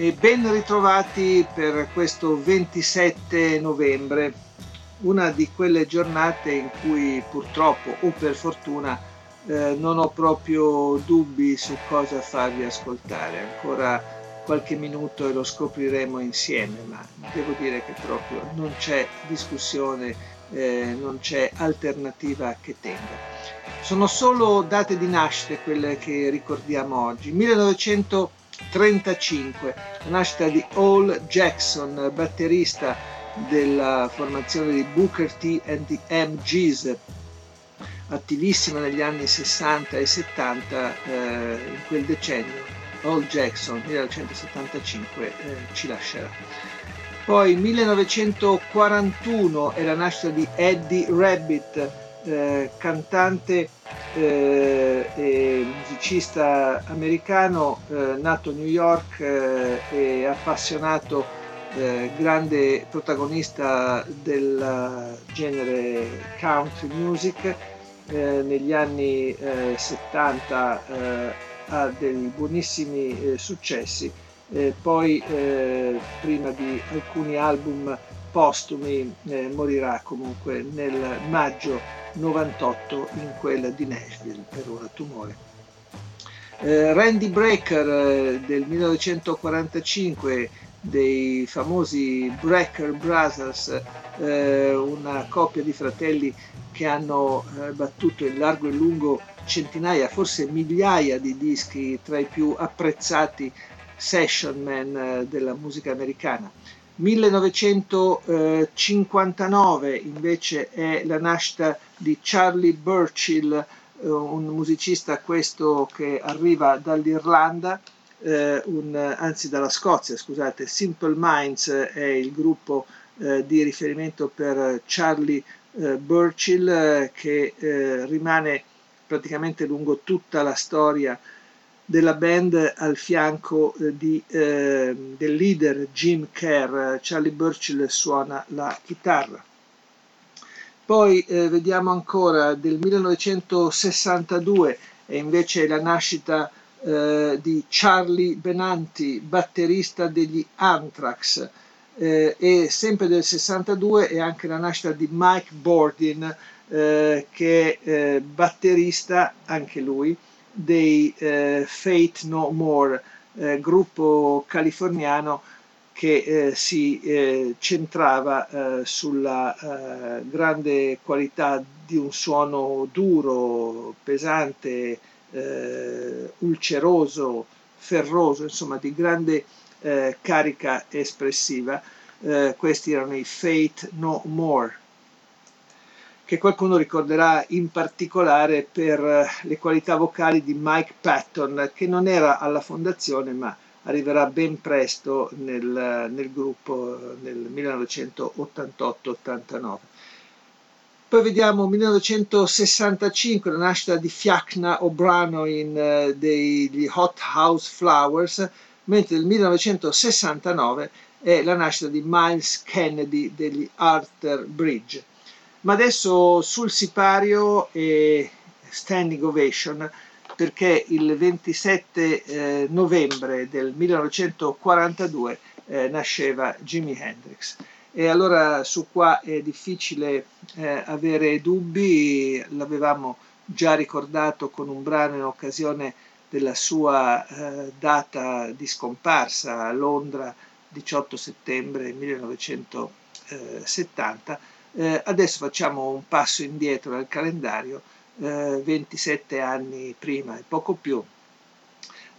E ben ritrovati per questo 27 novembre, una di quelle giornate in cui purtroppo o per fortuna eh, non ho proprio dubbi su cosa farvi ascoltare. Ancora qualche minuto e lo scopriremo insieme, ma devo dire che proprio non c'è discussione, eh, non c'è alternativa che tenga. Sono solo date di nascita quelle che ricordiamo oggi. 1900 35, la nascita di Hall Jackson, batterista della formazione di Booker T and the MGs, attivissima negli anni 60 e 70 eh, in quel decennio. Hall Jackson, 1975, eh, ci lascerà. Poi 1941 è la nascita di Eddie Rabbit, eh, cantante eh, e musicista americano eh, nato a New York eh, e appassionato eh, grande protagonista del genere country music negli anni 70 ha dei buonissimi successi. Poi prima di alcuni album postumi morirà comunque nel maggio 98 in quella di Nashville per un tumore. Eh, Randy Brecker eh, del 1945 dei famosi Brecker Brothers, eh, una coppia di fratelli che hanno eh, battuto in largo e lungo centinaia, forse migliaia di dischi tra i più apprezzati session man eh, della musica americana. 1959 invece è la nascita di Charlie Burchill, eh, un musicista questo che arriva dall'Irlanda, eh, un, anzi dalla Scozia, scusate, Simple Minds è il gruppo eh, di riferimento per Charlie eh, Burchill eh, che eh, rimane praticamente lungo tutta la storia della band al fianco eh, di, eh, del leader Jim Kerr, Charlie Burchill suona la chitarra. Poi eh, vediamo ancora del 1962 e invece la nascita eh, di Charlie Benanti, batterista degli Anthrax, eh, e sempre del 62 è anche la nascita di Mike Bordin, eh, che è batterista anche lui dei eh, Fate No More, eh, gruppo californiano che eh, si eh, centrava eh, sulla grande qualità di un suono duro, pesante, ulceroso, ferroso, insomma di grande carica espressiva. questi erano i Fate No More che qualcuno ricorderà in particolare per eh, le qualità vocali di Mike Patton, che non era alla fondazione ma arriverà ben presto nel, nel gruppo nel 1988-89. Poi vediamo 1965 la nascita di Fiachna O'Brien uh, degli Hot House Flowers, mentre nel 1969 è la nascita di Miles Kennedy degli Arthur Bridge. Ma adesso sul sipario e standing ovation perché il 27 eh, novembre del 1942 eh, nasceva Jimi Hendrix. E allora su qua è difficile eh, avere dubbi, l'avevamo già ricordato con un brano in occasione della sua eh, data di scomparsa a Londra 18 settembre 1970 eh, adesso facciamo un passo indietro nel calendario, eh, 27 anni prima e poco più.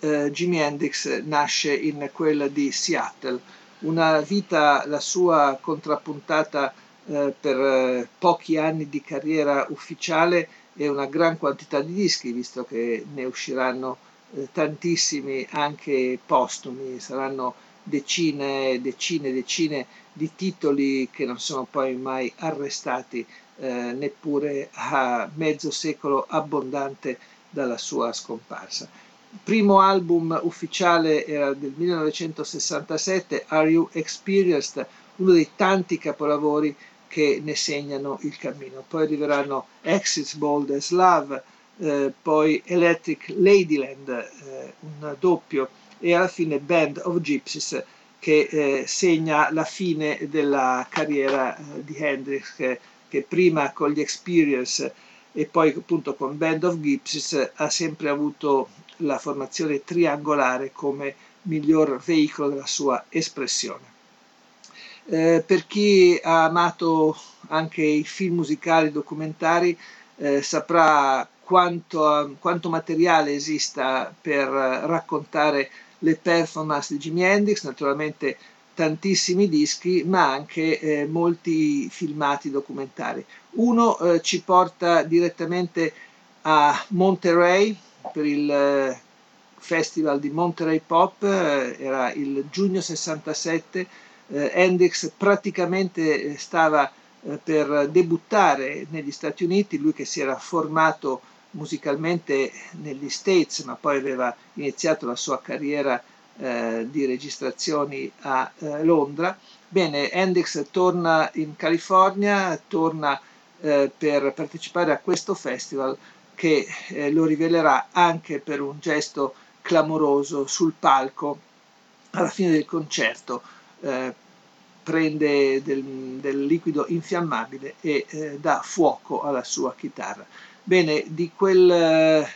Eh, Jimi Hendrix nasce in quella di Seattle, una vita, la sua contrappuntata eh, per eh, pochi anni di carriera ufficiale e una gran quantità di dischi, visto che ne usciranno eh, tantissimi anche postumi, saranno decine e decine e decine di titoli che non sono poi mai arrestati eh, neppure a mezzo secolo abbondante dalla sua scomparsa. Primo album ufficiale era del 1967, Are You Experienced? uno dei tanti capolavori che ne segnano il cammino. Poi arriveranno Exits Bold as Love, eh, poi Electric Ladyland, eh, un doppio, e alla fine Band of Gypsies che eh, segna la fine della carriera eh, di Hendrix che, che, prima con gli Experience e poi appunto con Band of Gypsies ha sempre avuto la formazione triangolare come miglior veicolo della sua espressione. Eh, per chi ha amato anche i film musicali documentari eh, saprà quanto, quanto, materiale esista per raccontare le performance di Jimi Hendrix, naturalmente tantissimi dischi, ma anche eh, molti filmati documentari. Uno eh, ci porta direttamente a Monterey per il eh, festival di Monterey Pop, eh, era il giugno 67, eh, Hendrix praticamente stava per debuttare negli Stati Uniti, lui che si era formato musicalmente negli States, ma poi aveva iniziato la sua carriera eh, di registrazioni a eh, Londra. Bene, Hendrix torna in California, torna eh, per partecipare a questo festival che eh, lo rivelerà anche per un gesto clamoroso sul palco alla fine del concerto. Prende del, del, liquido infiammabile e eh, dà fuoco alla sua chitarra. Bene, di quel eh,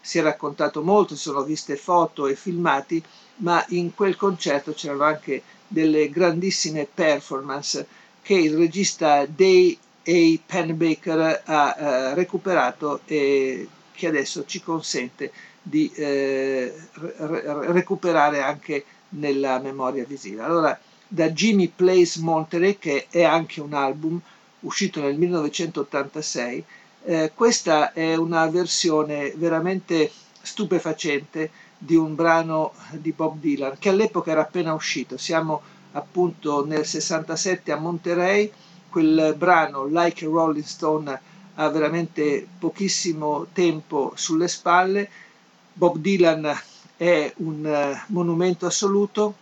si è raccontato molto, si sono viste foto e filmati, ma in quel concerto c'erano anche delle grandissime performance che il regista Day A. Penbaker ha eh, recuperato e che adesso ci consente di eh, re- recuperare anche nella memoria visiva. Allora, da Jimmy Plays Monterey, che è anche un album uscito nel 1986, eh, questa è una versione veramente stupefacente di un brano di Bob Dylan che all'epoca era appena uscito. Siamo appunto nel 67 a Monterey, quel brano Like a Rolling Stone ha veramente pochissimo tempo sulle spalle. Bob Dylan è un uh, monumento assoluto,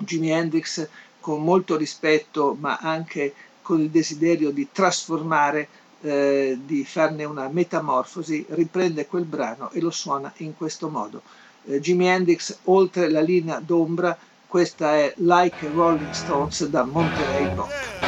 Jimi Hendrix con molto rispetto ma anche con il desiderio di trasformare eh, di farne una metamorfosi, riprende quel brano e lo suona in questo modo. Eh, Jimi Hendrix, oltre la linea d'ombra, questa è Like Rolling Stones da Monterey Rock.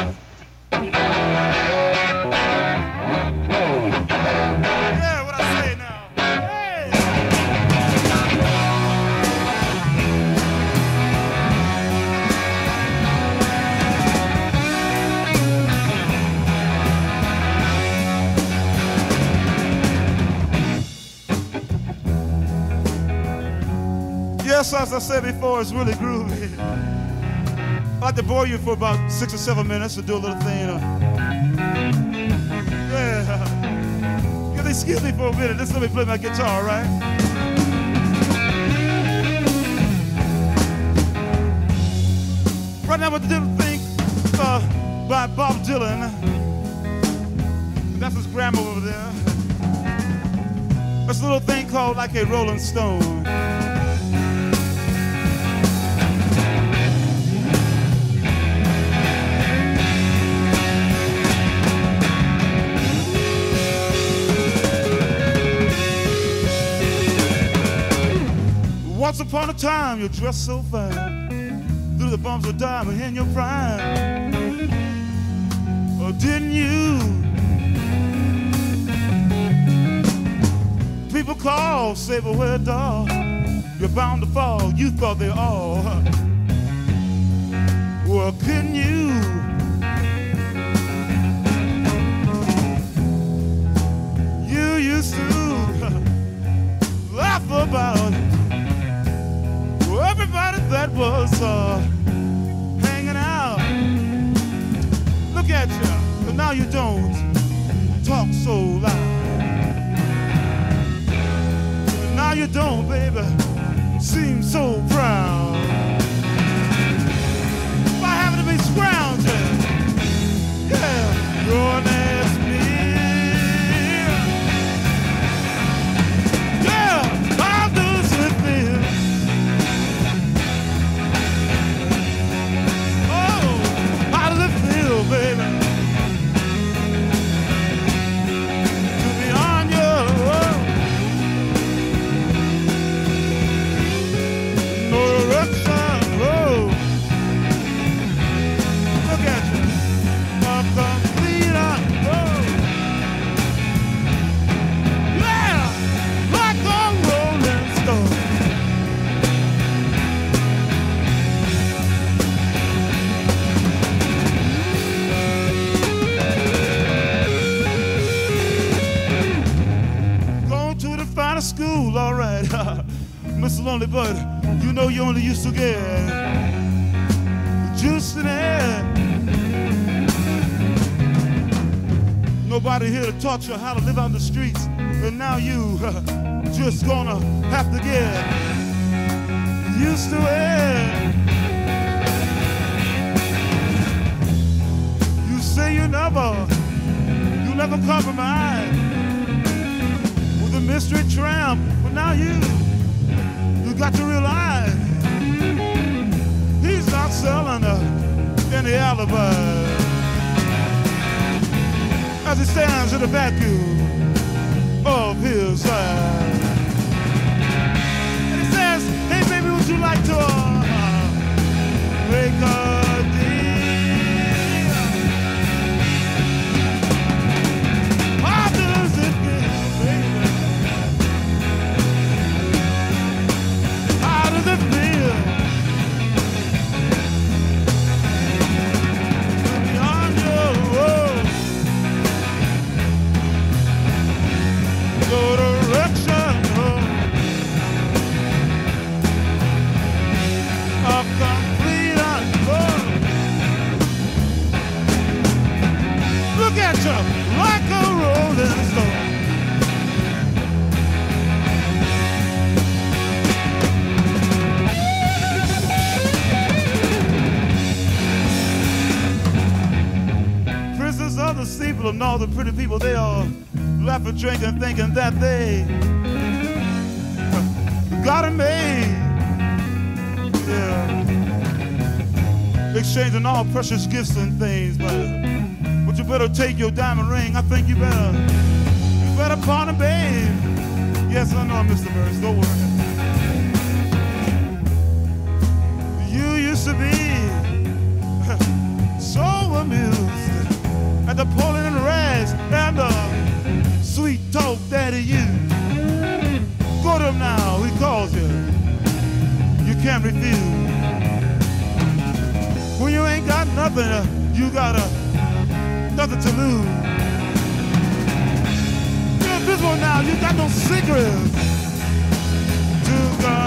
As I said before, it's really groovy. I'd like to bore you for about six or seven minutes to do a little thing. Yeah. Excuse me for a minute. Just let me play my guitar, right? Right now, a thing uh, by Bob Dylan. That's his grandma over there. It's a little thing called like a Rolling Stone. Upon a time, you dressed so fine, through the bumps of diamond in your prime. Oh, didn't you? People call, say, but where, dog? You're bound to fall. You thought they all. School, all right. Mr. Lonely Bird, you know you only used to get juice in air. Nobody here to taught you how to live on the streets, and now you just gonna have to get used to it. You say you never, you never compromise mystery tramp, but now you, you got to realize he's not selling uh, any alibi as he stands in the vacuum of his side. And he says, hey baby, would you like to uh, make a complete unfold. Look at you, like a rolling stone. Of the steeple and all the pretty people, they all laughing, drinking, thinking that they got it Exchanging all precious gifts and things, but, but you better take your diamond ring. I think you better, you better pawn it, babe. Yes, I know, Mr. Burns, don't worry. You used to be so amused at the pulling and rags and the sweet talk that he used. Go to him now, he calls you. You can't refuse. When you ain't got nothing, uh, you got uh, nothing to lose. This one now, you got no secrets to conceal.